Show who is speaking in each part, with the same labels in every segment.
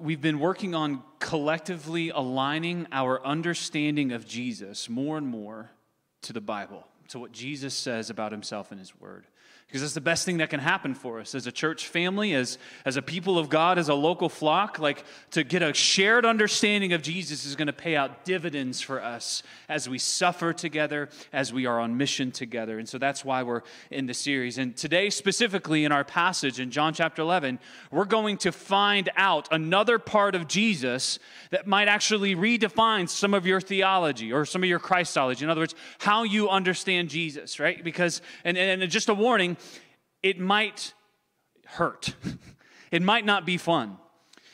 Speaker 1: we've been working on collectively aligning our understanding of Jesus more and more to the Bible, to what Jesus says about himself in his word because that's the best thing that can happen for us as a church family, as, as a people of God, as a local flock. Like to get a shared understanding of Jesus is going to pay out dividends for us as we suffer together, as we are on mission together. And so that's why we're in the series. And today, specifically in our passage in John chapter 11, we're going to find out another part of Jesus that might actually redefine some of your theology or some of your Christology. In other words, how you understand Jesus, right? Because, and, and just a warning, it might hurt. it might not be fun.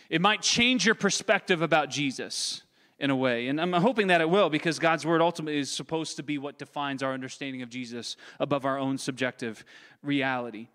Speaker 1: It might change your perspective about Jesus in a way. And I'm hoping that it will because God's word ultimately is supposed to be what defines our understanding of Jesus above our own subjective reality.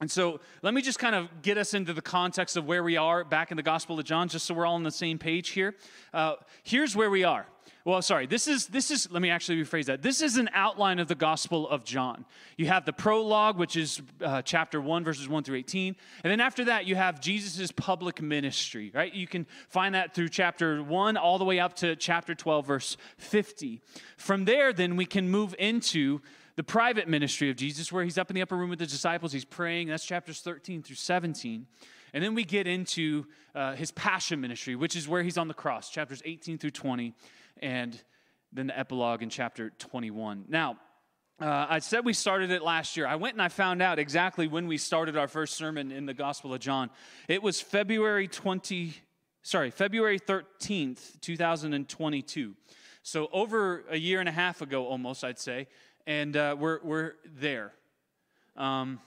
Speaker 1: And so let me just kind of get us into the context of where we are back in the Gospel of John, just so we're all on the same page here. Uh, here's where we are. Well, sorry, this is, this is, let me actually rephrase that. This is an outline of the Gospel of John. You have the prologue, which is uh, chapter 1, verses 1 through 18. And then after that, you have Jesus' public ministry, right? You can find that through chapter 1 all the way up to chapter 12, verse 50. From there, then, we can move into the private ministry of Jesus, where he's up in the upper room with the disciples, he's praying. That's chapters 13 through 17. And then we get into uh, his passion ministry, which is where he's on the cross, chapters 18 through 20 and then the epilogue in chapter 21. Now, uh, I said we started it last year. I went and I found out exactly when we started our first sermon in the Gospel of John. It was February 20, sorry, February 13th, 2022. So over a year and a half ago, almost, I'd say. And uh, we're, we're there. Um,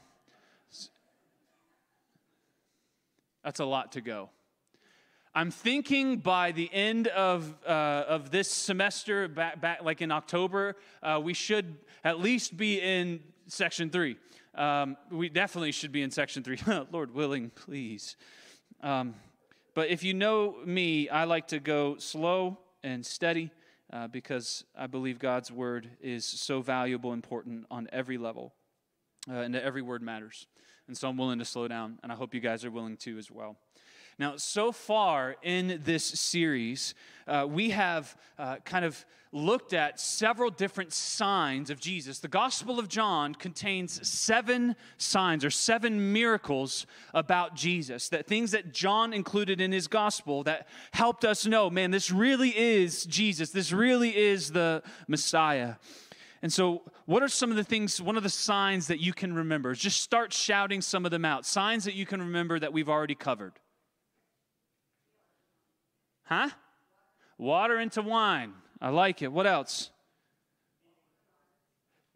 Speaker 1: that's a lot to go. I'm thinking by the end of, uh, of this semester, back, back like in October, uh, we should at least be in section three. Um, we definitely should be in section three. Lord willing, please. Um, but if you know me, I like to go slow and steady uh, because I believe God's word is so valuable, and important on every level, uh, and every word matters. And so I'm willing to slow down, and I hope you guys are willing to as well. Now, so far in this series, uh, we have uh, kind of looked at several different signs of Jesus. The Gospel of John contains seven signs or seven miracles about Jesus, that things that John included in his gospel that helped us know, man, this really is Jesus. This really is the Messiah. And so, what are some of the things, one of the signs that you can remember? Just start shouting some of them out. Signs that you can remember that we've already covered. Huh? Water into wine. I like it. What else?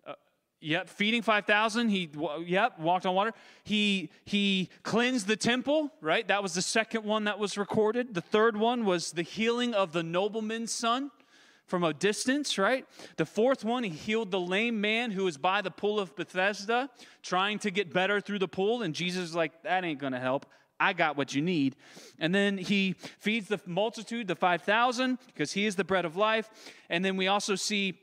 Speaker 1: Uh, yep, feeding 5,000. He, yep, walked on water. He, he cleansed the temple, right? That was the second one that was recorded. The third one was the healing of the nobleman's son from a distance, right? The fourth one, he healed the lame man who was by the pool of Bethesda, trying to get better through the pool. And Jesus is like, that ain't to help. I got what you need. And then he feeds the multitude, the 5,000, because he is the bread of life. And then we also see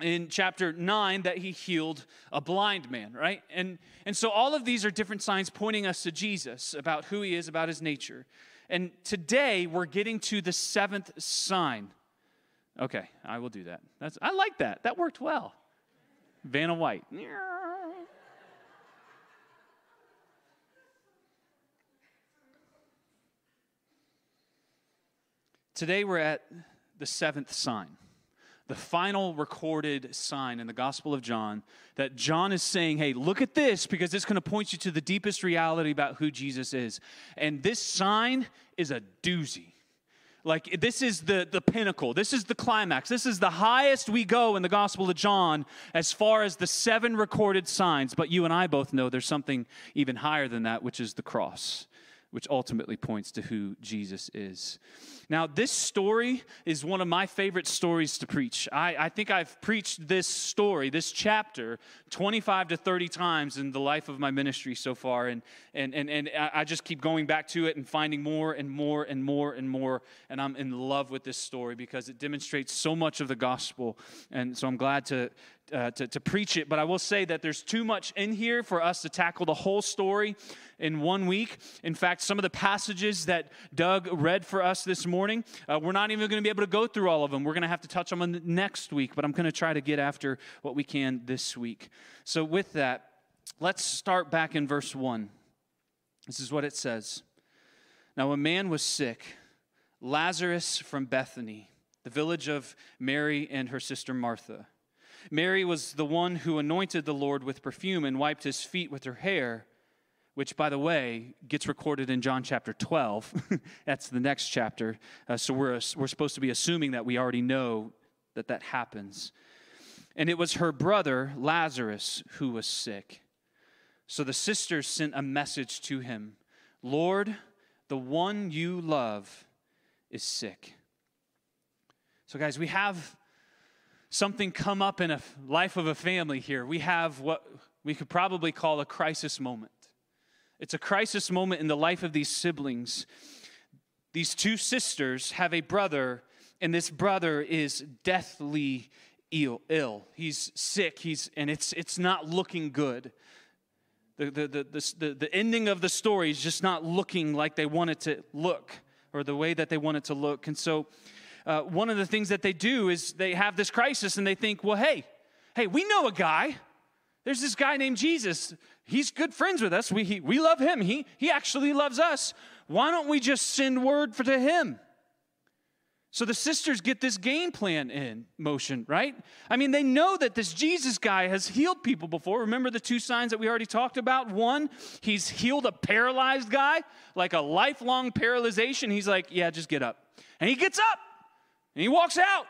Speaker 1: in chapter 9 that he healed a blind man, right? And, and so all of these are different signs pointing us to Jesus about who he is, about his nature. And today we're getting to the seventh sign. Okay, I will do that. That's, I like that. That worked well. Vanna White. Today we're at the seventh sign, the final recorded sign in the Gospel of John that John is saying, hey, look at this because it's going to point you to the deepest reality about who Jesus is. And this sign is a doozy. Like, this is the, the pinnacle. This is the climax. This is the highest we go in the Gospel of John as far as the seven recorded signs. But you and I both know there's something even higher than that, which is the cross, which ultimately points to who Jesus is. Now, this story is one of my favorite stories to preach. I, I, think I've preached this story, this chapter, 25 to 30 times in the life of my ministry so far. And, and, and, and I just keep going back to it and finding more and more and more and more. And I'm in love with this story because it demonstrates so much of the gospel. And so I'm glad to, uh, to, to preach it, but I will say that there's too much in here for us to tackle the whole story in one week. In fact, some of the passages that Doug read for us this morning, uh, we're not even going to be able to go through all of them. We're going to have to touch on them next week, but I'm going to try to get after what we can this week. So, with that, let's start back in verse 1. This is what it says Now, a man was sick, Lazarus from Bethany, the village of Mary and her sister Martha. Mary was the one who anointed the Lord with perfume and wiped his feet with her hair, which, by the way, gets recorded in John chapter 12. That's the next chapter. Uh, so we're, we're supposed to be assuming that we already know that that happens. And it was her brother, Lazarus, who was sick. So the sisters sent a message to him Lord, the one you love is sick. So, guys, we have something come up in a life of a family here. We have what we could probably call a crisis moment. It's a crisis moment in the life of these siblings. These two sisters have a brother, and this brother is deathly ill. He's sick, he's, and it's, it's not looking good. The, the, the, the, the ending of the story is just not looking like they want it to look or the way that they want it to look. And so uh, one of the things that they do is they have this crisis and they think, well, hey, hey, we know a guy. There's this guy named Jesus. He's good friends with us. We, he, we love him. He, he actually loves us. Why don't we just send word for to him? So the sisters get this game plan in motion, right? I mean, they know that this Jesus guy has healed people before. Remember the two signs that we already talked about? One, he's healed a paralyzed guy, like a lifelong paralyzation. He's like, yeah, just get up. And he gets up and he walks out,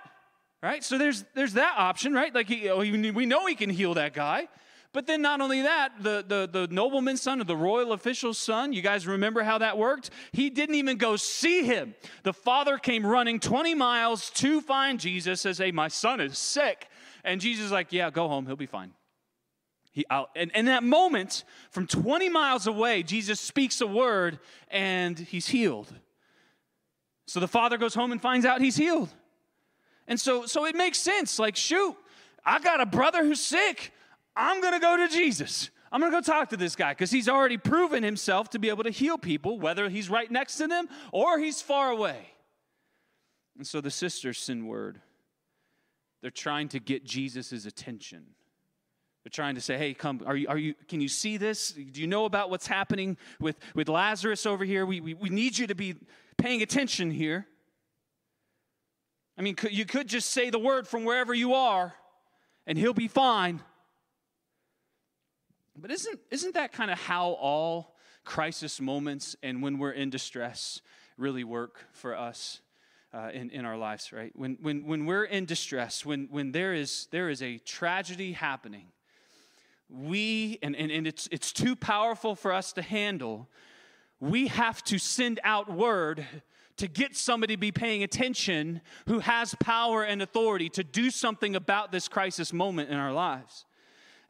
Speaker 1: right? So there's, there's that option, right? Like, he, oh, we know he can heal that guy. But then, not only that, the, the, the nobleman's son or the royal official's son, you guys remember how that worked? He didn't even go see him. The father came running 20 miles to find Jesus, says, Hey, my son is sick. And Jesus is like, Yeah, go home, he'll be fine. He out, and in that moment, from 20 miles away, Jesus speaks a word and he's healed. So the father goes home and finds out he's healed. And so, so it makes sense. Like, shoot, I got a brother who's sick. I'm going to go to Jesus. I'm going to go talk to this guy because he's already proven himself to be able to heal people, whether he's right next to them or he's far away. And so the sisters send word. They're trying to get Jesus' attention. They're trying to say, hey, come, are you, are you, can you see this? Do you know about what's happening with, with Lazarus over here? We, we, we need you to be paying attention here. I mean, you could just say the word from wherever you are and he'll be fine. But isn't, isn't that kind of how all crisis moments and when we're in distress really work for us? Uh, in, in our lives, right? When, when, when we're in distress, when, when there, is, there is a tragedy happening, we, and, and, and it's, it's too powerful for us to handle, we have to send out word to get somebody to be paying attention who has power and authority to do something about this crisis moment in our lives.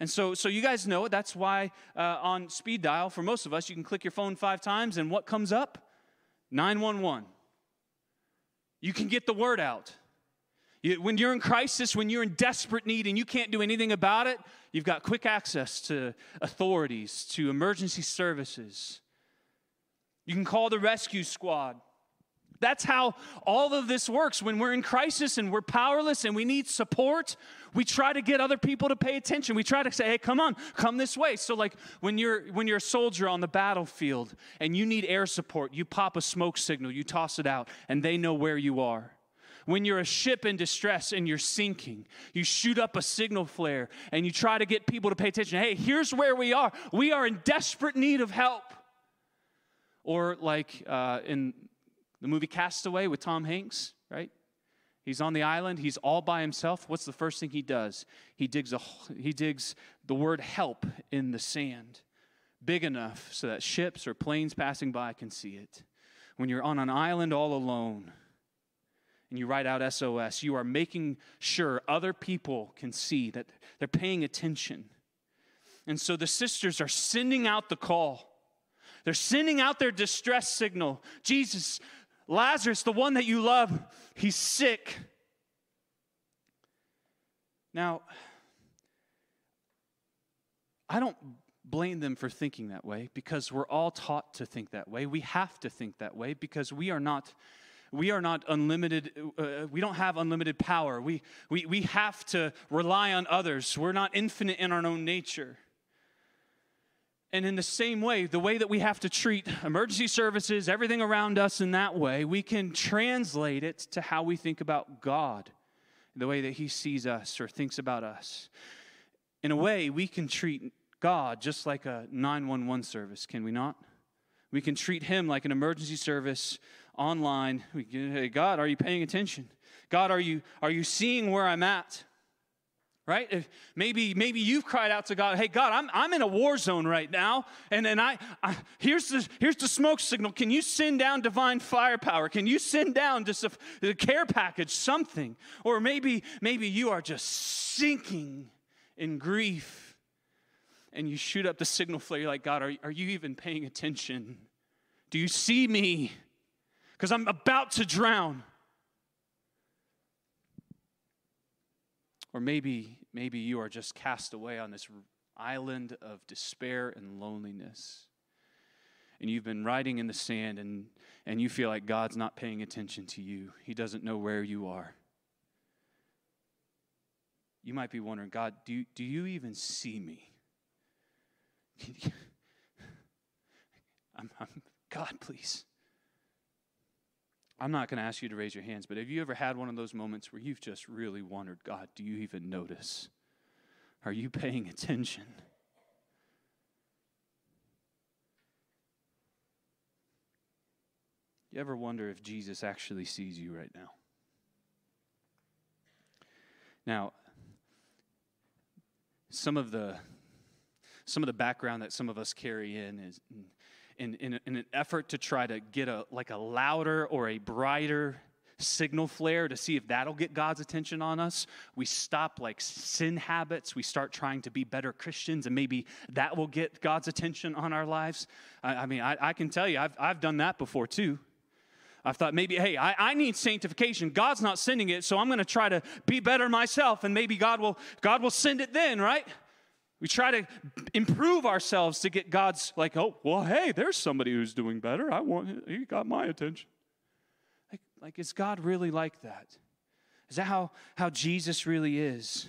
Speaker 1: And so, so you guys know that's why uh, on speed dial, for most of us, you can click your phone five times, and what comes up? 911. You can get the word out. You, when you're in crisis, when you're in desperate need and you can't do anything about it, you've got quick access to authorities, to emergency services. You can call the rescue squad. That's how all of this works. When we're in crisis and we're powerless and we need support, we try to get other people to pay attention. We try to say, "Hey, come on, come this way." So like when you're when you're a soldier on the battlefield and you need air support, you pop a smoke signal, you toss it out, and they know where you are. When you're a ship in distress and you're sinking, you shoot up a signal flare and you try to get people to pay attention. Hey, here's where we are. We are in desperate need of help. Or, like uh, in the movie Castaway with Tom Hanks, right? He's on the island, he's all by himself. What's the first thing he does? He digs, a, he digs the word help in the sand, big enough so that ships or planes passing by can see it. When you're on an island all alone, and you write out SOS, you are making sure other people can see that they're paying attention. And so the sisters are sending out the call. They're sending out their distress signal. Jesus, Lazarus, the one that you love, he's sick. Now, I don't blame them for thinking that way because we're all taught to think that way. We have to think that way because we are not we are not unlimited uh, we don't have unlimited power. We, we, we have to rely on others. We're not infinite in our own nature. And in the same way the way that we have to treat emergency services everything around us in that way we can translate it to how we think about god the way that he sees us or thinks about us. In a way we can treat God just like a 911 service, can we not? We can treat him like an emergency service online. We hey, God, are you paying attention? God, are you, are you seeing where I'm at? Right? If maybe, maybe you've cried out to God, hey, God, I'm, I'm in a war zone right now, and, and I, I here's, the, here's the smoke signal. Can you send down divine firepower? Can you send down just a, a care package, something? Or maybe, maybe you are just sinking in grief and you shoot up the signal flare. You're like, God, are, are you even paying attention? Do you see me? Because I'm about to drown. Or maybe, maybe you are just cast away on this island of despair and loneliness. And you've been riding in the sand and, and you feel like God's not paying attention to you. He doesn't know where you are. You might be wondering, God, do, do you even see me? I'm, I'm, God, please. I'm not going to ask you to raise your hands, but have you ever had one of those moments where you've just really wondered, God, do you even notice? Are you paying attention? You ever wonder if Jesus actually sees you right now? Now, some of the some of the background that some of us carry in is in, in, in an effort to try to get a like a louder or a brighter signal flare to see if that'll get God's attention on us. We stop like sin habits. We start trying to be better Christians, and maybe that will get God's attention on our lives. I, I mean, I, I, can tell you, I've, I've done that before too. I've thought maybe, hey, I, I need sanctification. God's not sending it, so I'm going to try to be better myself, and maybe God will God will send it then, right? We try to improve ourselves to get God's, like, oh, well, hey, there's somebody who's doing better. I want, he got my attention. Like, like is God really like that? Is that how, how Jesus really is?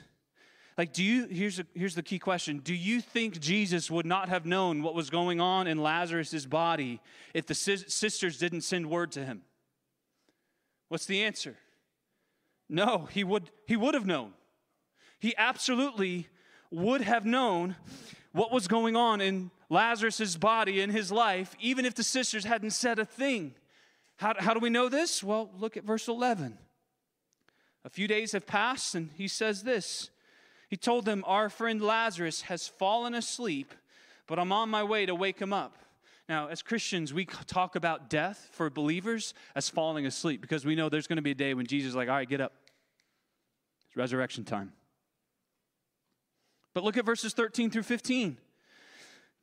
Speaker 1: Like, do you, here's, a, here's the key question Do you think Jesus would not have known what was going on in Lazarus' body if the sisters didn't send word to him? What's the answer? No, he would, he would have known. He absolutely would have known what was going on in Lazarus' body in his life, even if the sisters hadn't said a thing. How, how do we know this? Well, look at verse 11. A few days have passed, and he says this He told them, Our friend Lazarus has fallen asleep, but I'm on my way to wake him up. Now, as Christians, we talk about death for believers as falling asleep because we know there's going to be a day when Jesus is like, All right, get up. It's resurrection time. But look at verses 13 through 15.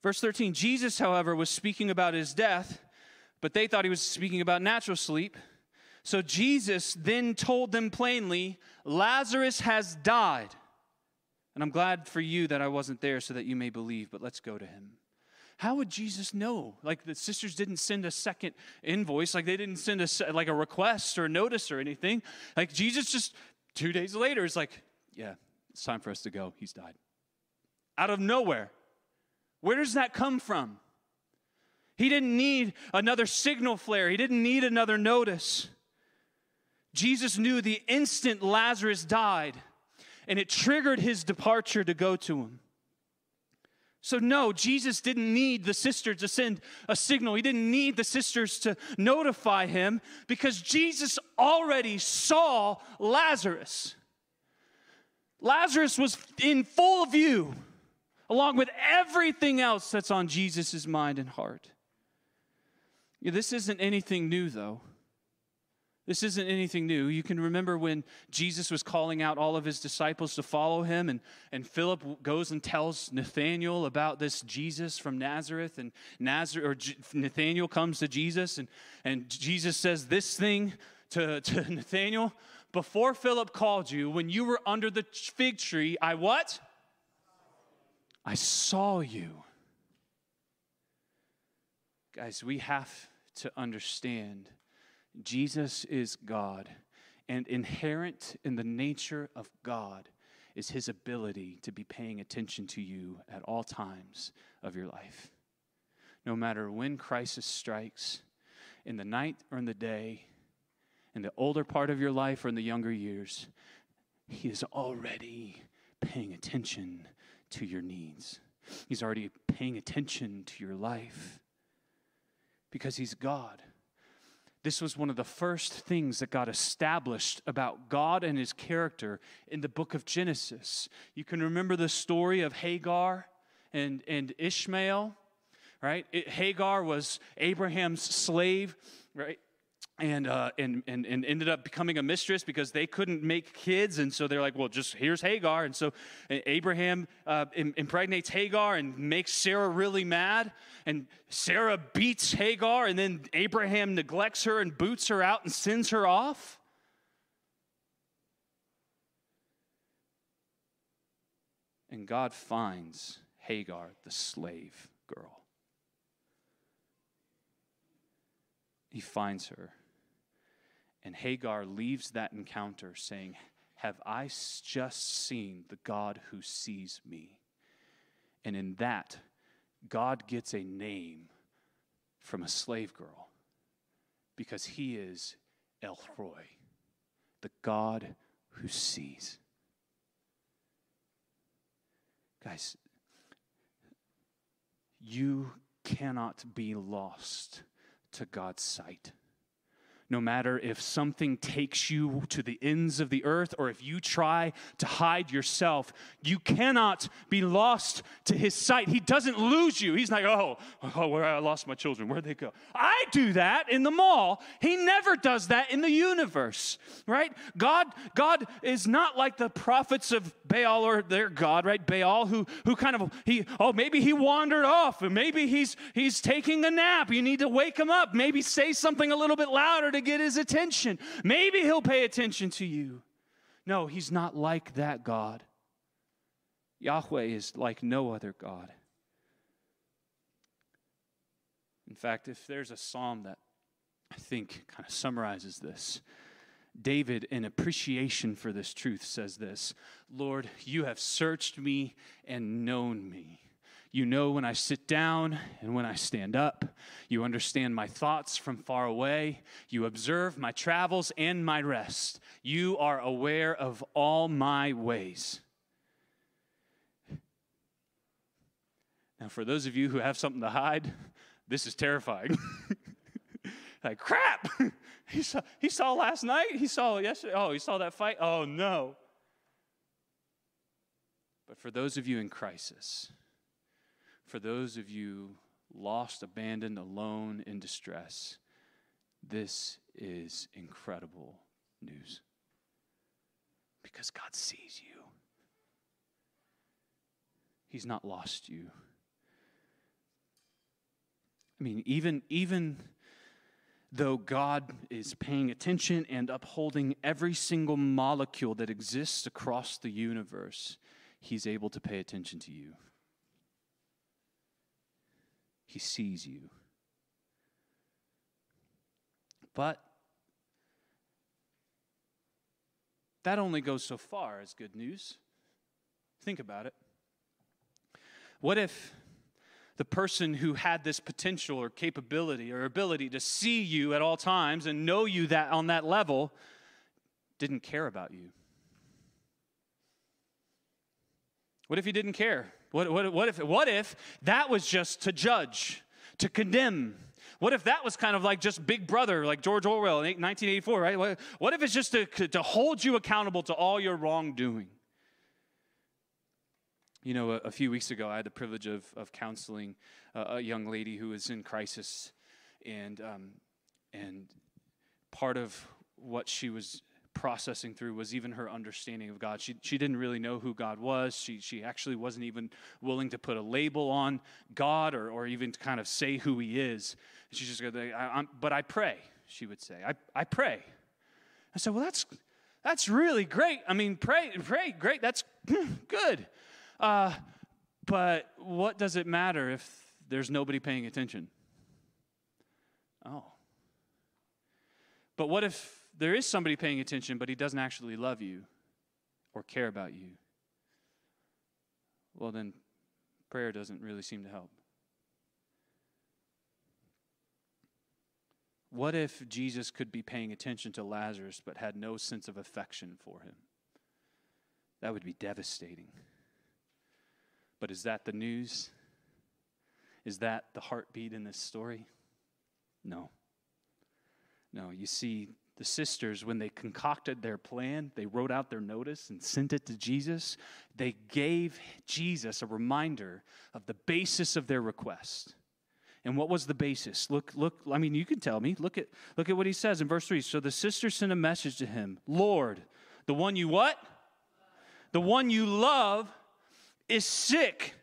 Speaker 1: Verse 13 Jesus, however, was speaking about his death, but they thought he was speaking about natural sleep. So Jesus then told them plainly, Lazarus has died. And I'm glad for you that I wasn't there so that you may believe, but let's go to him. How would Jesus know? Like the sisters didn't send a second invoice, like they didn't send a like a request or a notice or anything. Like Jesus just 2 days later is like, yeah, it's time for us to go. He's died out of nowhere. Where does that come from? He didn't need another signal flare, he didn't need another notice. Jesus knew the instant Lazarus died, and it triggered his departure to go to him. So, no, Jesus didn't need the sisters to send a signal. He didn't need the sisters to notify him because Jesus already saw Lazarus. Lazarus was in full view along with everything else that's on Jesus' mind and heart. This isn't anything new, though. This isn't anything new. You can remember when Jesus was calling out all of his disciples to follow him, and, and Philip goes and tells Nathanael about this Jesus from Nazareth, and Nazareth, or J- Nathanael comes to Jesus, and, and Jesus says this thing to, to Nathanael Before Philip called you, when you were under the fig tree, I what? I saw you. Guys, we have to understand Jesus is God, and inherent in the nature of God is his ability to be paying attention to you at all times of your life. No matter when crisis strikes, in the night or in the day, in the older part of your life or in the younger years, he is already paying attention to your needs. He's already paying attention to your life because he's God. This was one of the first things that got established about God and his character in the book of Genesis. You can remember the story of Hagar and, and Ishmael, right? It, Hagar was Abraham's slave, right? And, uh, and, and, and ended up becoming a mistress because they couldn't make kids. And so they're like, well, just here's Hagar. And so Abraham uh, impregnates Hagar and makes Sarah really mad. And Sarah beats Hagar, and then Abraham neglects her and boots her out and sends her off. And God finds Hagar, the slave girl. He finds her and Hagar leaves that encounter saying, Have I just seen the God who sees me? And in that, God gets a name from a slave girl because he is El Roi, the God who sees. Guys, you cannot be lost to God's sight no matter if something takes you to the ends of the earth or if you try to hide yourself, you cannot be lost to his sight. He doesn't lose you. He's like, oh, oh, where I lost my children, where'd they go? I do that in the mall. He never does that in the universe, right? God, God is not like the prophets of Baal or their God, right? Baal, who who kind of he, oh, maybe he wandered off, and maybe he's he's taking a nap. You need to wake him up. Maybe say something a little bit louder to get his attention. Maybe he'll pay attention to you. No, he's not like that God. Yahweh is like no other God. In fact, if there's a psalm that I think kind of summarizes this, David, in appreciation for this truth, says this Lord, you have searched me and known me. You know when I sit down and when I stand up. You understand my thoughts from far away. You observe my travels and my rest. You are aware of all my ways. Now, for those of you who have something to hide, this is terrifying. like, crap! he, saw, he saw last night. He saw yesterday. Oh, he saw that fight. Oh, no. But for those of you in crisis, for those of you lost, abandoned, alone, in distress, this is incredible news. Because God sees you, He's not lost you. I mean, even, even though God is paying attention and upholding every single molecule that exists across the universe, He's able to pay attention to you. He sees you. But that only goes so far as good news. Think about it. What if the person who had this potential or capability or ability to see you at all times and know you that on that level didn't care about you? What if he didn't care? What, what, what, if, what if that was just to judge, to condemn? What if that was kind of like just Big Brother, like George Orwell in 1984, right? What, what if it's just to, to hold you accountable to all your wrongdoing? You know, a, a few weeks ago, I had the privilege of, of counseling a, a young lady who was in crisis, and, um, and part of what she was processing through was even her understanding of God. She, she didn't really know who God was. She, she actually wasn't even willing to put a label on God or, or even to kind of say who He is. And she just go, I, But I pray, she would say. I, I pray. I said, Well, that's, that's really great. I mean, pray, pray, great. That's good. Uh, But what does it matter if there's nobody paying attention? Oh. But what if there is somebody paying attention, but he doesn't actually love you or care about you? Well, then prayer doesn't really seem to help. What if Jesus could be paying attention to Lazarus but had no sense of affection for him? That would be devastating. But is that the news? Is that the heartbeat in this story? No. No, you see, the sisters, when they concocted their plan, they wrote out their notice and sent it to Jesus. They gave Jesus a reminder of the basis of their request. And what was the basis? Look, look, I mean, you can tell me. Look at look at what he says in verse 3. So the sisters sent a message to him. Lord, the one you what? The one you love is sick.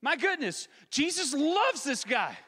Speaker 1: My goodness, Jesus loves this guy.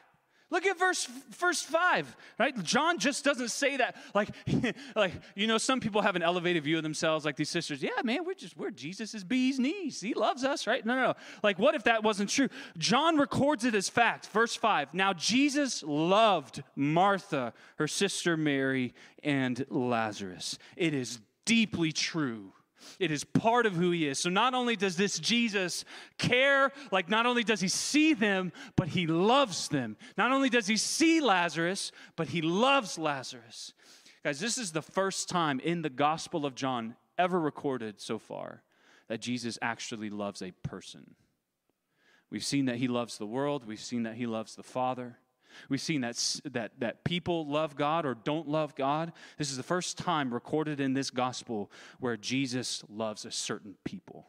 Speaker 1: Look at verse verse 5, right? John just doesn't say that like like you know some people have an elevated view of themselves like these sisters. Yeah, man, we're just we're Jesus's bee's knees. He loves us, right? No, no, no. Like what if that wasn't true? John records it as fact. Verse 5. Now Jesus loved Martha, her sister Mary, and Lazarus. It is deeply true it is part of who he is. So not only does this Jesus care, like not only does he see them, but he loves them. Not only does he see Lazarus, but he loves Lazarus. Guys, this is the first time in the Gospel of John ever recorded so far that Jesus actually loves a person. We've seen that he loves the world, we've seen that he loves the Father. We've seen that, that, that people love God or don't love God. This is the first time recorded in this gospel where Jesus loves a certain people.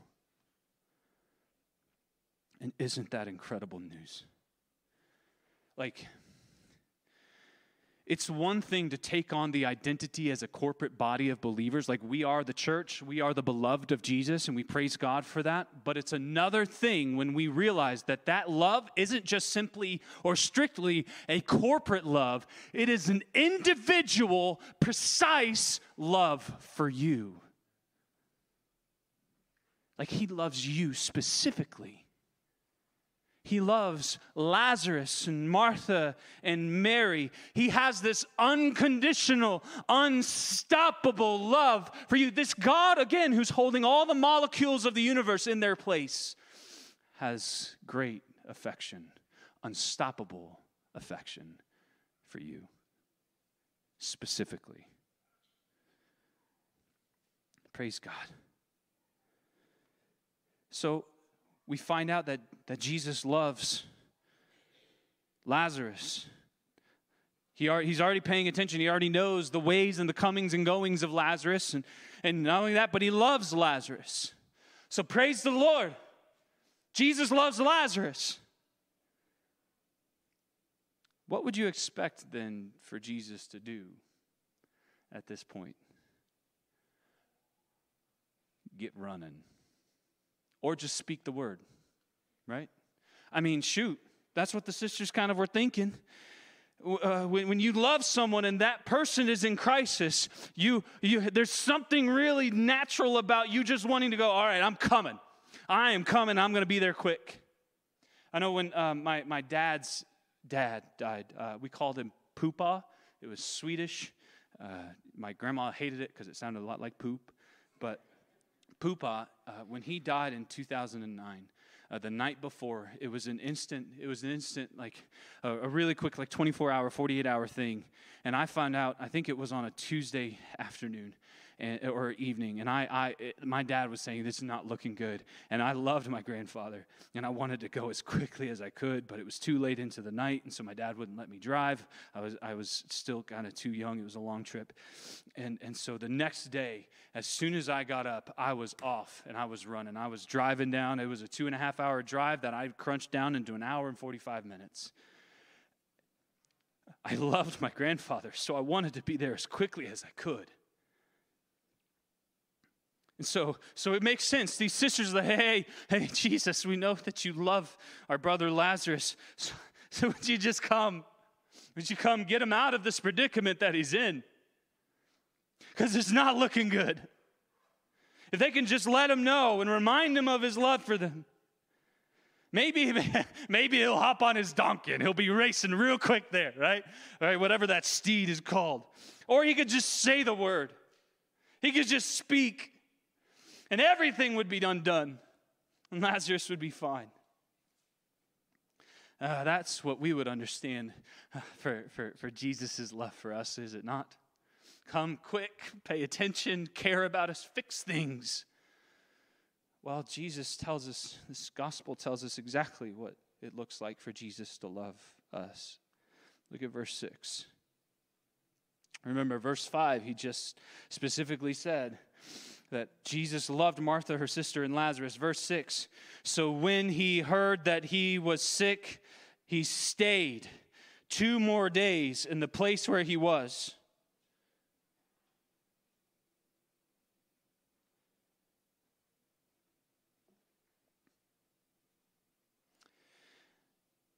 Speaker 1: And isn't that incredible news? Like, it's one thing to take on the identity as a corporate body of believers, like we are the church, we are the beloved of Jesus, and we praise God for that. But it's another thing when we realize that that love isn't just simply or strictly a corporate love, it is an individual, precise love for you. Like He loves you specifically. He loves Lazarus and Martha and Mary. He has this unconditional, unstoppable love for you. This God, again, who's holding all the molecules of the universe in their place, has great affection, unstoppable affection for you specifically. Praise God. So, we find out that, that Jesus loves Lazarus. He are, he's already paying attention. He already knows the ways and the comings and goings of Lazarus. And, and not only that, but he loves Lazarus. So praise the Lord. Jesus loves Lazarus. What would you expect then for Jesus to do at this point? Get running or just speak the word, right? I mean, shoot, that's what the sisters kind of were thinking. Uh, when, when you love someone and that person is in crisis, you, you, there's something really natural about you just wanting to go, all right, I'm coming. I am coming. I'm going to be there quick. I know when um, my, my dad's dad died, uh, we called him Poopa. It was Swedish. Uh, my grandma hated it because it sounded a lot like poop, but Poopa, uh, when he died in 2009, uh, the night before, it was an instant, it was an instant, like a, a really quick, like 24 hour, 48 hour thing. And I found out, I think it was on a Tuesday afternoon and, or evening. And I, I it, my dad was saying, This is not looking good. And I loved my grandfather. And I wanted to go as quickly as I could, but it was too late into the night. And so my dad wouldn't let me drive. I was, I was still kind of too young. It was a long trip. And, and so the next day, as soon as I got up, I was off and I was running. I was driving down. It was a two and a half hour drive that I crunched down into an hour and 45 minutes. I loved my grandfather, so I wanted to be there as quickly as I could. And so, so it makes sense. These sisters are like, hey, hey, Jesus, we know that you love our brother Lazarus. So, so would you just come? Would you come get him out of this predicament that he's in? Because it's not looking good. if they can just let him know and remind him of his love for them, maybe, maybe he'll hop on his donkey and he'll be racing real quick there, right? All right, whatever that steed is called. Or he could just say the word, he could just speak, and everything would be undone, and Lazarus would be fine. Uh, that's what we would understand uh, for, for, for Jesus' love for us, is it not? Come quick, pay attention, care about us, fix things. Well, Jesus tells us, this gospel tells us exactly what it looks like for Jesus to love us. Look at verse 6. Remember, verse 5, he just specifically said that Jesus loved Martha, her sister, and Lazarus. Verse 6 So when he heard that he was sick, he stayed two more days in the place where he was.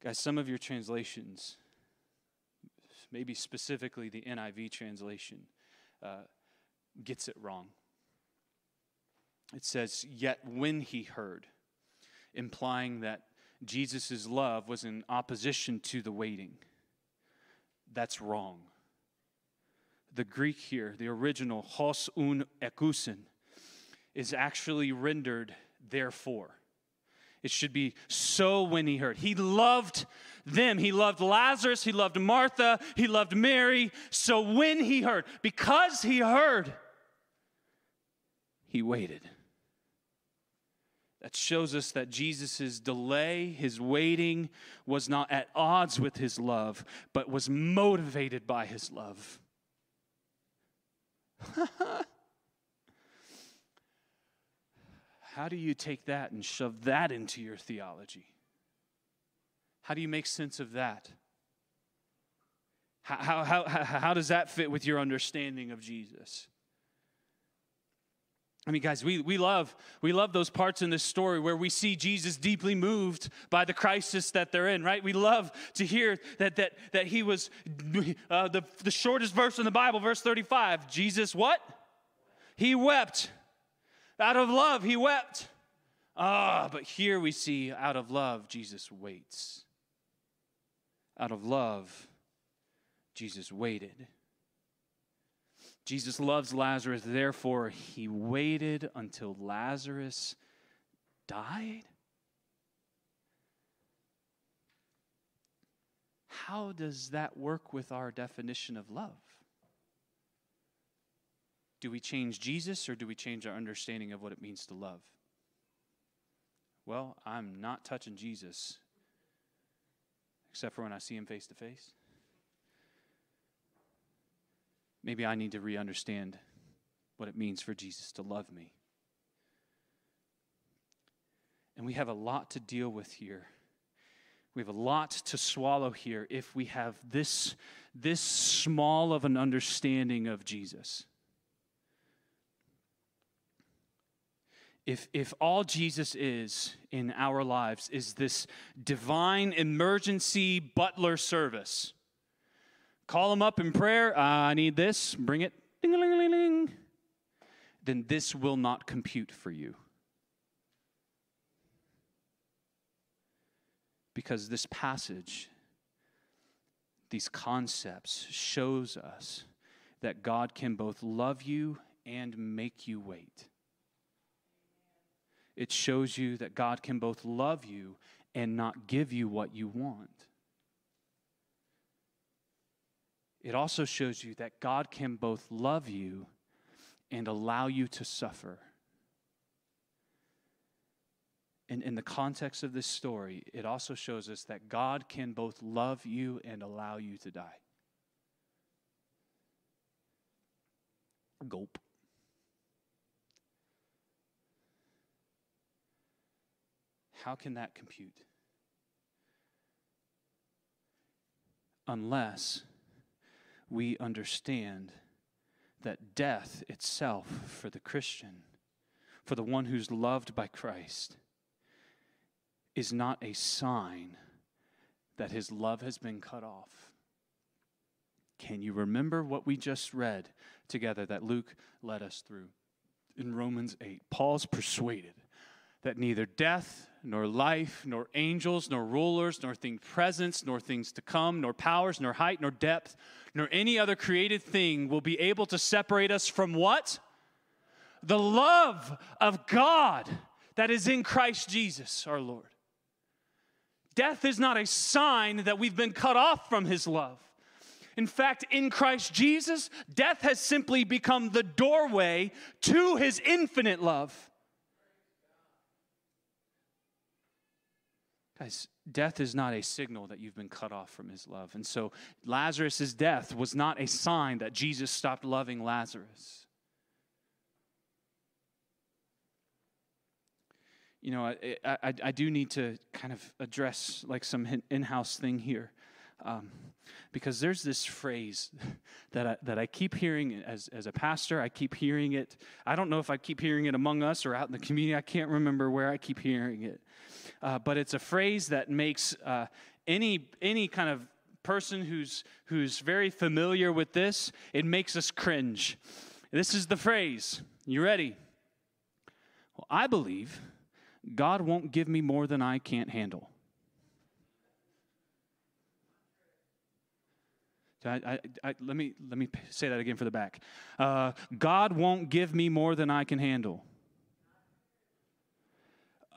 Speaker 1: Guys, some of your translations, maybe specifically the NIV translation, uh, gets it wrong. It says, Yet when he heard, implying that Jesus' love was in opposition to the waiting. That's wrong. The Greek here, the original hos un ekusin, is actually rendered therefore. It should be so when he heard. He loved them. He loved Lazarus. He loved Martha. He loved Mary. So when he heard, because he heard, he waited. That shows us that Jesus' delay, his waiting, was not at odds with his love, but was motivated by his love. How do you take that and shove that into your theology? How do you make sense of that? How, how, how, how does that fit with your understanding of Jesus? I mean, guys, we, we, love, we love those parts in this story where we see Jesus deeply moved by the crisis that they're in, right? We love to hear that, that, that he was, uh, the, the shortest verse in the Bible, verse 35, Jesus what? He wept. Out of love, he wept. Ah, but here we see out of love, Jesus waits. Out of love, Jesus waited. Jesus loves Lazarus, therefore, he waited until Lazarus died. How does that work with our definition of love? Do we change Jesus or do we change our understanding of what it means to love? Well, I'm not touching Jesus except for when I see him face to face. Maybe I need to re understand what it means for Jesus to love me. And we have a lot to deal with here. We have a lot to swallow here if we have this, this small of an understanding of Jesus. if, if all Jesus is in our lives is this divine emergency butler service, call him up in prayer, uh, I need this, bring it, ding-a-ling-a-ling, then this will not compute for you. Because this passage, these concepts, shows us that God can both love you and make you wait. It shows you that God can both love you and not give you what you want. It also shows you that God can both love you and allow you to suffer. And in the context of this story, it also shows us that God can both love you and allow you to die. Gulp. How can that compute? Unless we understand that death itself for the Christian, for the one who's loved by Christ, is not a sign that his love has been cut off. Can you remember what we just read together that Luke led us through? in Romans 8. Paul's persuaded that neither death, nor life, nor angels, nor rulers, nor things present, nor things to come, nor powers, nor height, nor depth, nor any other created thing will be able to separate us from what? The love of God that is in Christ Jesus our Lord. Death is not a sign that we've been cut off from his love. In fact, in Christ Jesus, death has simply become the doorway to his infinite love. Death is not a signal that you've been cut off from his love. And so Lazarus' death was not a sign that Jesus stopped loving Lazarus. You know, I, I, I do need to kind of address like some in house thing here. Um, because there's this phrase that I, that I keep hearing as, as a pastor. I keep hearing it. I don't know if I keep hearing it among us or out in the community. I can't remember where I keep hearing it. Uh, but it's a phrase that makes uh, any, any kind of person who's, who's very familiar with this, it makes us cringe. This is the phrase. You ready? Well, I believe God won't give me more than I can't handle. I, I, I, let, me, let me say that again for the back. Uh, God won't give me more than I can handle.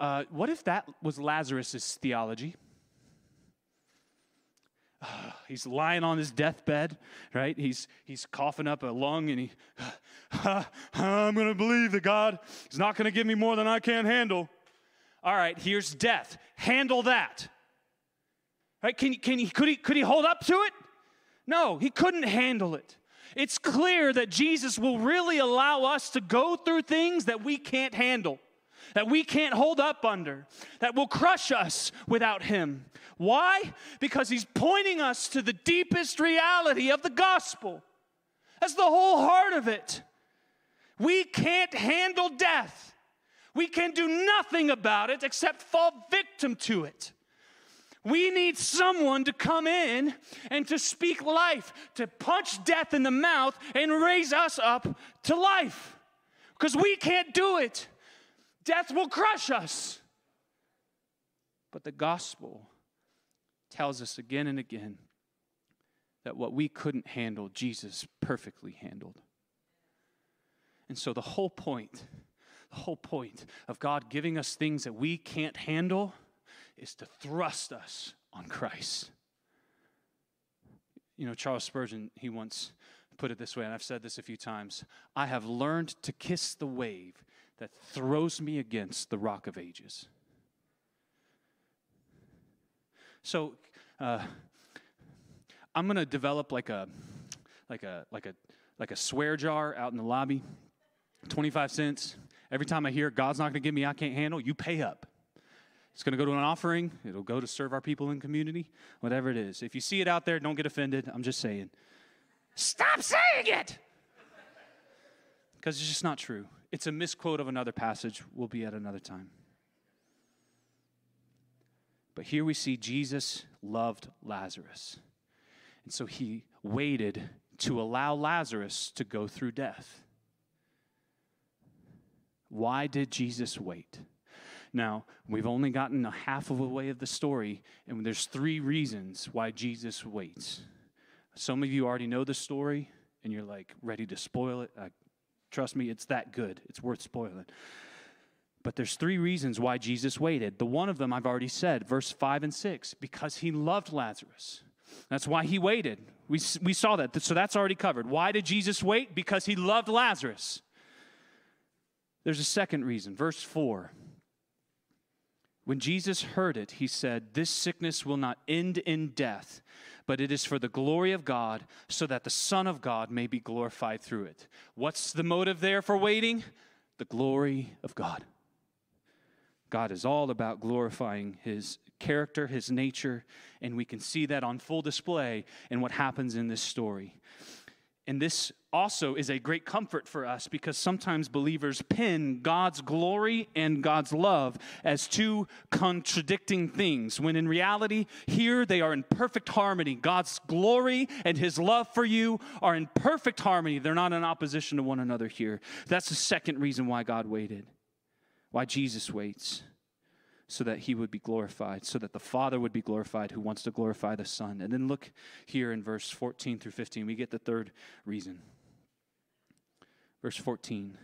Speaker 1: Uh, what if that was Lazarus' theology? Uh, he's lying on his deathbed, right? He's, he's coughing up a lung and he, uh, I'm going to believe that God is not going to give me more than I can handle. All right, here's death. Handle that. Right? Can, can he, could, he, could he hold up to it? No, he couldn't handle it. It's clear that Jesus will really allow us to go through things that we can't handle, that we can't hold up under, that will crush us without him. Why? Because he's pointing us to the deepest reality of the gospel. That's the whole heart of it. We can't handle death. We can do nothing about it except fall victim to it. We need someone to come in and to speak life, to punch death in the mouth and raise us up to life. Because we can't do it. Death will crush us. But the gospel tells us again and again that what we couldn't handle, Jesus perfectly handled. And so the whole point, the whole point of God giving us things that we can't handle is to thrust us on Christ. You know, Charles Spurgeon, he once put it this way, and I've said this a few times I have learned to kiss the wave that throws me against the rock of ages. So, uh, I'm going to develop like a, like a, like a, like a swear jar out in the lobby, 25 cents. Every time I hear God's not going to give me, I can't handle, you pay up. It's going to go to an offering. It'll go to serve our people in community, whatever it is. If you see it out there, don't get offended. I'm just saying. Stop saying it! Because it's just not true. It's a misquote of another passage. We'll be at another time. But here we see Jesus loved Lazarus. And so he waited to allow Lazarus to go through death. Why did Jesus wait? Now, we've only gotten a half of a way of the story, and there's three reasons why Jesus waits. Some of you already know the story, and you're like ready to spoil it. Uh, trust me, it's that good. It's worth spoiling. But there's three reasons why Jesus waited. The one of them I've already said, verse 5 and 6, because he loved Lazarus. That's why he waited. We, we saw that. So that's already covered. Why did Jesus wait? Because he loved Lazarus. There's a second reason, verse 4. When Jesus heard it, he said, This sickness will not end in death, but it is for the glory of God, so that the Son of God may be glorified through it. What's the motive there for waiting? The glory of God. God is all about glorifying his character, his nature, and we can see that on full display in what happens in this story. And this also is a great comfort for us because sometimes believers pin God's glory and God's love as two contradicting things, when in reality, here they are in perfect harmony. God's glory and his love for you are in perfect harmony. They're not in opposition to one another here. That's the second reason why God waited, why Jesus waits so that he would be glorified, so that the Father would be glorified who wants to glorify the Son. And then look here in verse 14 through 15, we get the third reason. Verse 14,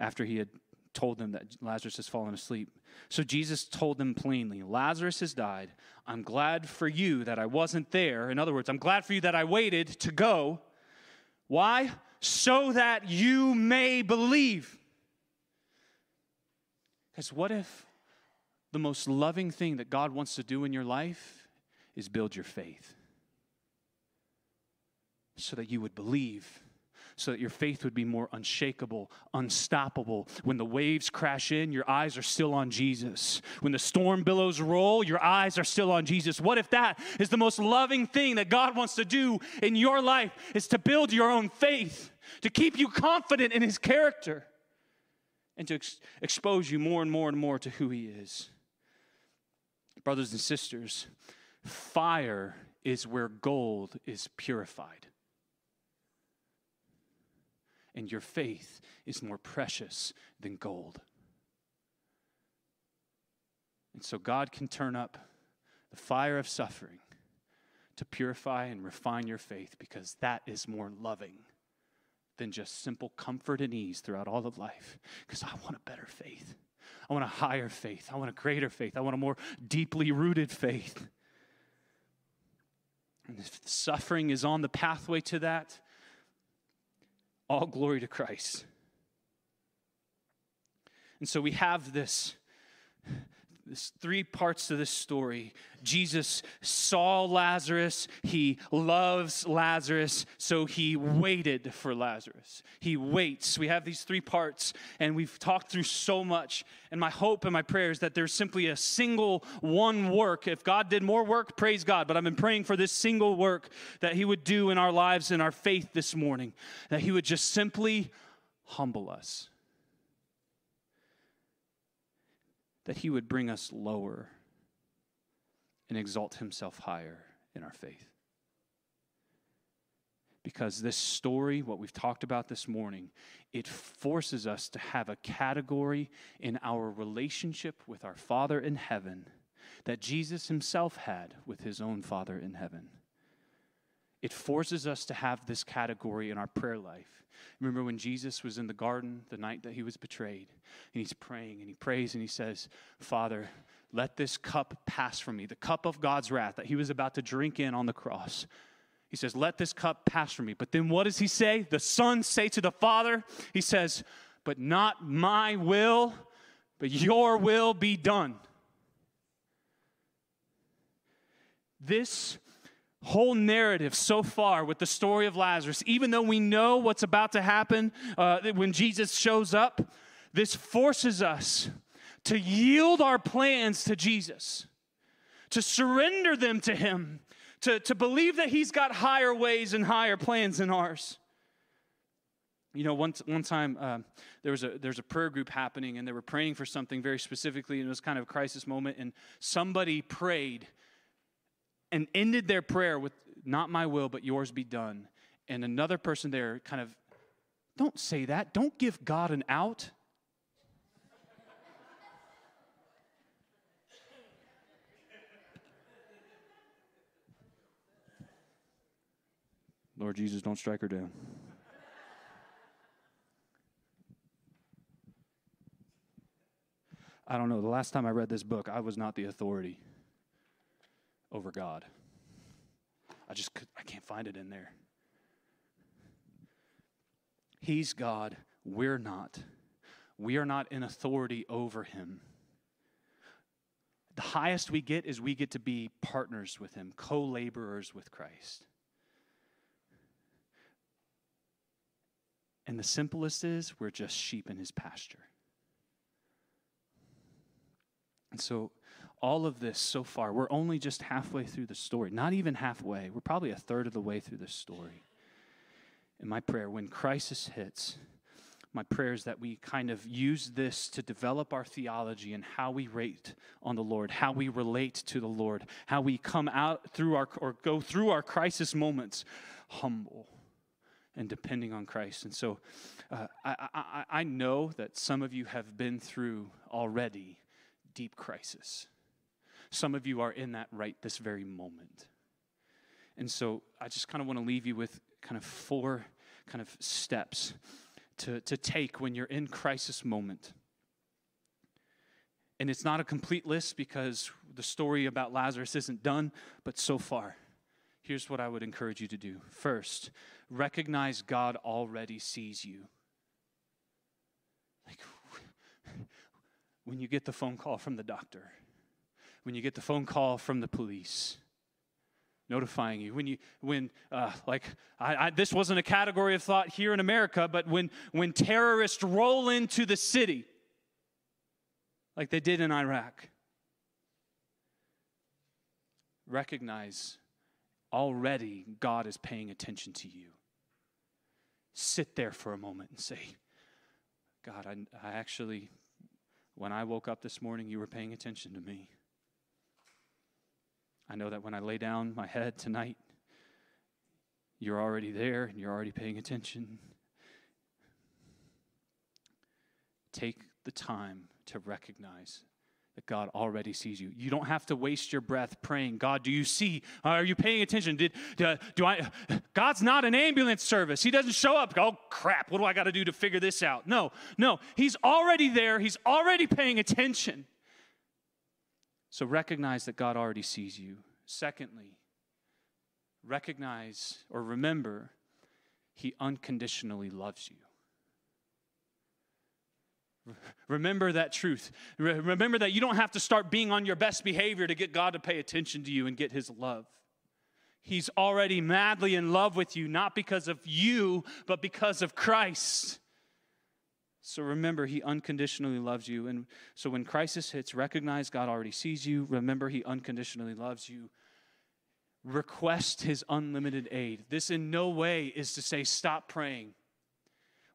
Speaker 1: after he had told them that Lazarus has fallen asleep. So Jesus told them plainly, Lazarus has died. I'm glad for you that I wasn't there. In other words, I'm glad for you that I waited to go. Why? So that you may believe. Because what if the most loving thing that God wants to do in your life is build your faith so that you would believe, so that your faith would be more unshakable, unstoppable. When the waves crash in, your eyes are still on Jesus. When the storm billows roll, your eyes are still on Jesus. What if that is the most loving thing that God wants to do in your life is to build your own faith, to keep you confident in his character, and to ex- expose you more and more and more to who he is? Brothers and sisters, fire is where gold is purified. And your faith is more precious than gold. And so God can turn up the fire of suffering to purify and refine your faith because that is more loving than just simple comfort and ease throughout all of life. Because I want a better faith. I want a higher faith. I want a greater faith. I want a more deeply rooted faith. And if suffering is on the pathway to that, all glory to Christ. And so we have this there's three parts to this story. Jesus saw Lazarus. He loves Lazarus. So he waited for Lazarus. He waits. We have these three parts, and we've talked through so much. And my hope and my prayer is that there's simply a single one work. If God did more work, praise God. But I've been praying for this single work that he would do in our lives and our faith this morning, that he would just simply humble us that he would bring us lower and exalt himself higher in our faith. Because this story, what we've talked about this morning, it forces us to have a category in our relationship with our Father in heaven that Jesus himself had with his own Father in heaven. It forces us to have this category in our prayer life. Remember when Jesus was in the garden the night that he was betrayed, and he's praying, and he prays, and he says, Father, let this cup pass from me, the cup of God's wrath that he was about to drink in on the cross. He says, Let this cup pass from me. But then what does he say? The Son say to the Father, He says, But not my will, but your will be done. This whole narrative so far with the story of Lazarus, even though we know what's about to happen uh, when Jesus shows up, this forces us to yield our plans to Jesus, to surrender them to Him, to, to believe that He's got higher ways and higher plans than ours. You know, one, one time uh, there was a there's a prayer group happening, and they were praying for something very specifically, and it was kind of a crisis moment. And somebody prayed and ended their prayer with, Not my will, but yours be done. And another person there kind of, Don't say that. Don't give God an out. Lord Jesus, don't strike her down. I don't know. The last time I read this book, I was not the authority over God. I just could, I can't find it in there. He's God, we're not. We are not in authority over him. The highest we get is we get to be partners with him, co laborers with Christ. And the simplest is we're just sheep in his pasture. And so all of this so far, we're only just halfway through the story, not even halfway. We're probably a third of the way through the story. And my prayer when crisis hits, my prayer is that we kind of use this to develop our theology and how we rate on the Lord, how we relate to the Lord, how we come out through our or go through our crisis moments humble and depending on Christ. And so uh, I, I, I know that some of you have been through already deep crisis. Some of you are in that right this very moment. And so I just kind of want to leave you with kind of four kind of steps to, to take when you're in crisis moment. And it's not a complete list because the story about Lazarus isn't done, but so far, here's what I would encourage you to do. First, recognize God already sees you. Like when you get the phone call from the doctor, when you get the phone call from the police, notifying you. When you when uh, like I, I, this wasn't a category of thought here in america but when when terrorists roll into the city like they did in iraq recognize already god is paying attention to you. Sit there for a moment and say god i, I actually when i woke up this morning you were paying attention to me I know that when I lay down my head tonight, you're already there and you're already paying attention. Take the time to recognize that God already sees you. You don't have to waste your breath praying, God, do you see? Are you paying attention? Did, do, do I God's not an ambulance service. He doesn't show up. Oh crap, what do I got to do to figure this out? No. No, he's already there. He's already paying attention. So recognize that God already sees you. Secondly, recognize or remember he unconditionally loves you. Remember that truth. Remember that you don't have to start being on your best behavior to get God to pay attention to you and get his love. He's already madly in love with you, not because of you, but because of Christ. So remember, He unconditionally loves you. And so when crisis hits, recognize God already sees you. Remember, He unconditionally loves you. Request His unlimited aid. This in no way is to say, stop praying.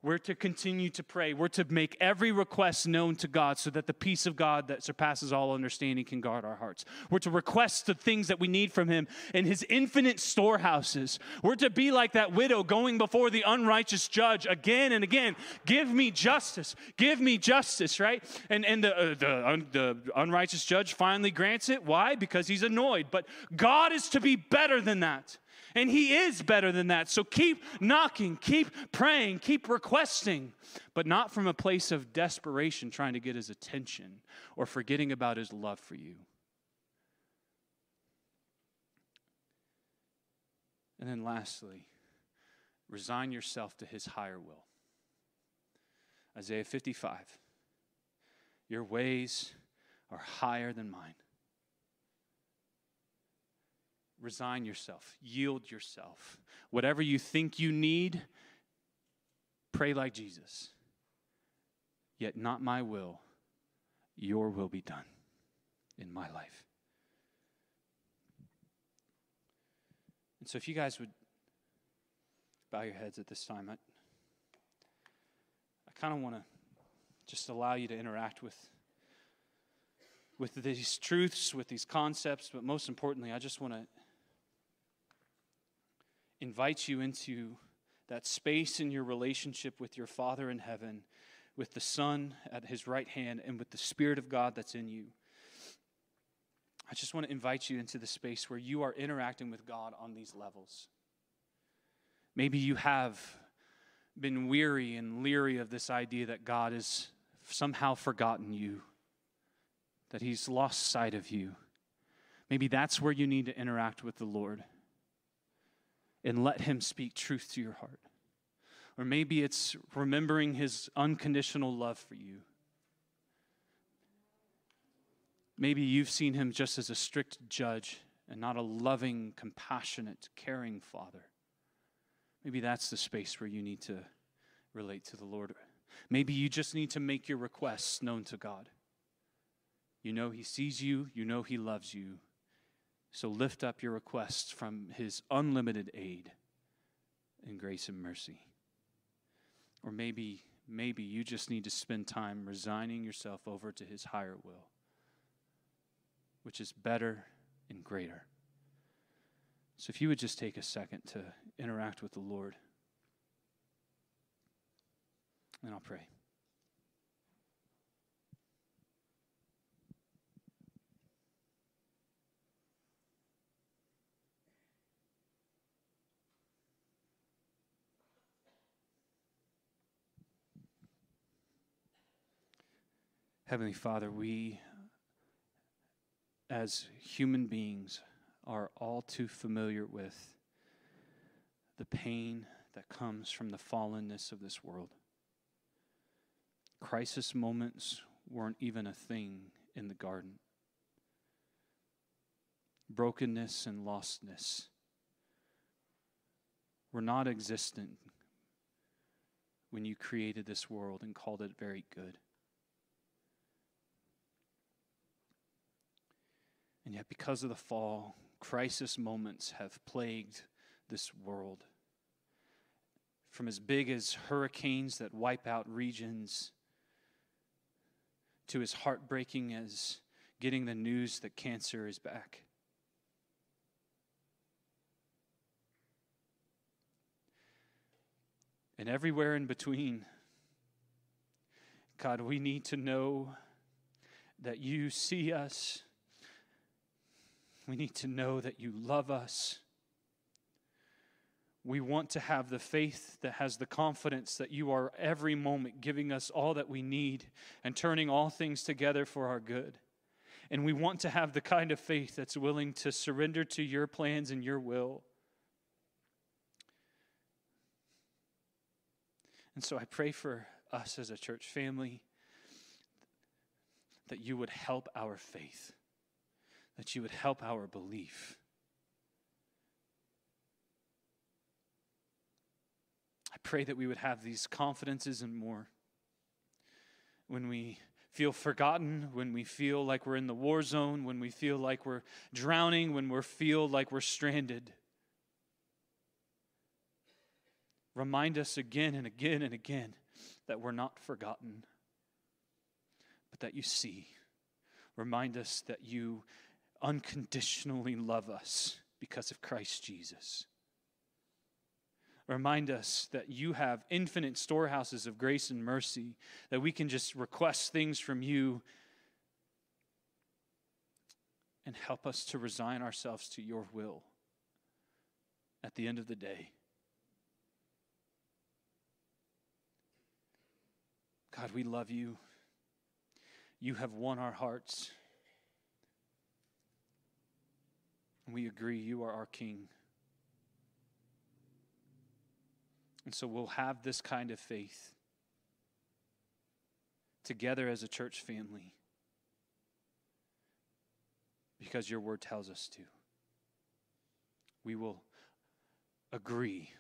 Speaker 1: We're to continue to pray. We're to make every request known to God so that the peace of God that surpasses all understanding can guard our hearts. We're to request the things that we need from Him in His infinite storehouses. We're to be like that widow going before the unrighteous judge again and again. Give me justice. Give me justice, right? And, and the, uh, the, un, the unrighteous judge finally grants it. Why? Because he's annoyed. But God is to be better than that. And He is better than that. So keep knocking, keep praying, keep requesting, but not from a place of desperation trying to get His attention or forgetting about His love for you. And then lastly, resign yourself to His higher will. Isaiah 55 Your ways are higher than mine resign yourself, yield yourself. Whatever you think you need, pray like Jesus. Yet not my will, your will be done in my life. And so, if you guys would bow your heads at this time, I, I kind of want to just allow you to interact with with these truths, with these concepts, but most importantly, I just want to invites you into that space in your relationship with your Father in heaven, with the Son at his right hand, and with the Spirit of God that's in you. I just want to invite you into the space where you are interacting with God on these levels. Maybe you have been weary and leery of this idea that God has somehow forgotten you, that He's lost sight of you. Maybe that's where you need to interact with the Lord and let Him speak truth to your heart. Or maybe it's remembering His unconditional love for you. Maybe you've seen Him just as a strict judge and not a loving, compassionate, caring Father. Maybe that's the space where you need to relate to the Lord. Maybe you just need to make your requests known to God. You know He sees you, you know He loves you, so lift up your requests from his unlimited aid and grace and mercy. Or maybe, maybe you just need to spend time resigning yourself over to His higher will, which is better and greater. So if you would just take a second to interact with the Lord, and I'll pray. Heavenly Father, we as human beings are all too familiar with the pain that comes from the fallenness of this world. Crisis moments weren't even a thing in the garden. Brokenness and lostness were not existent when you created this world and called it very good. And yet, because of the fall, crisis moments have plagued this world. From as big as hurricanes that wipe out regions, to as heartbreaking as getting the news that cancer is back. And everywhere in between, God, we need to know that you see us we need to know that you love us. We want to have the faith that has the confidence that you are every moment giving us all that we need and turning all things together for our good. And we want to have the kind of faith that's willing to surrender to your plans and your will. And so I pray for us as a church family that you would help our faith that you would help our belief. I pray that we would have these confidences and more. When we feel forgotten, when we feel like we're in the war zone, when we feel like we're drowning, when we feel like we're stranded. Remind us again and again and again that we're not forgotten, but that you see. Remind us that you unconditionally love us because of Christ Jesus. Remind us that you have infinite storehouses of grace and mercy, that we can just request things from you and help us to resign ourselves to your will at the end of the day. God, we love you. You have won our hearts. We agree you are our King. And so we'll have this kind of faith together as a church family because your word tells us to. We will agree.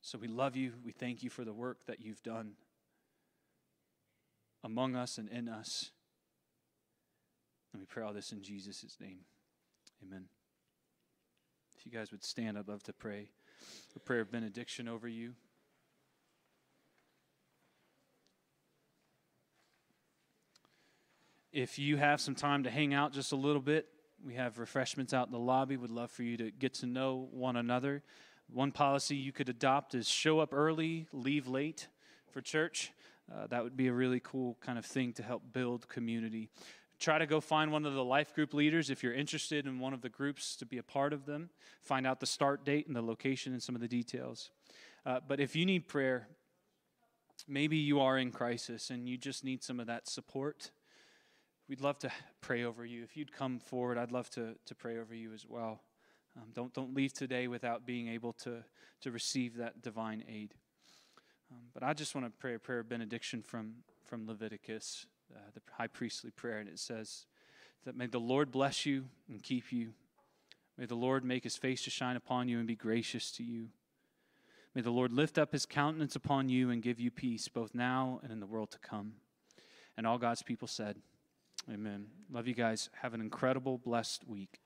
Speaker 1: So we love you. We thank you for the work that you've done among us and in us. And we pray all this in Jesus' name. Amen. If you guys would stand, I'd love to pray a prayer of benediction over you. If you have some time to hang out just a little bit, we have refreshments out in the lobby. Would love for you to get to know one another. One policy you could adopt is show up early, leave late for church. Uh, that would be a really cool kind of thing to help build community try to go find one of the life group leaders if you're interested in one of the groups to be a part of them. Find out the start date and the location and some of the details. Uh, but if you need prayer, maybe you are in crisis and you just need some of that support. We'd love to pray over you. If you'd come forward, I'd love to, to pray over you as well. Um, don't, don't leave today without being able to, to receive that divine aid. Um, but I just want to pray a prayer of benediction from, from Leviticus uh, the high priestly prayer, and it says that may the Lord bless you and keep you. May the Lord make his face to shine upon you and be gracious to you. May the Lord lift up his countenance upon you and give you peace, both now and in the world to come. And all God's people said, Amen. Love you guys. Have an incredible, blessed week.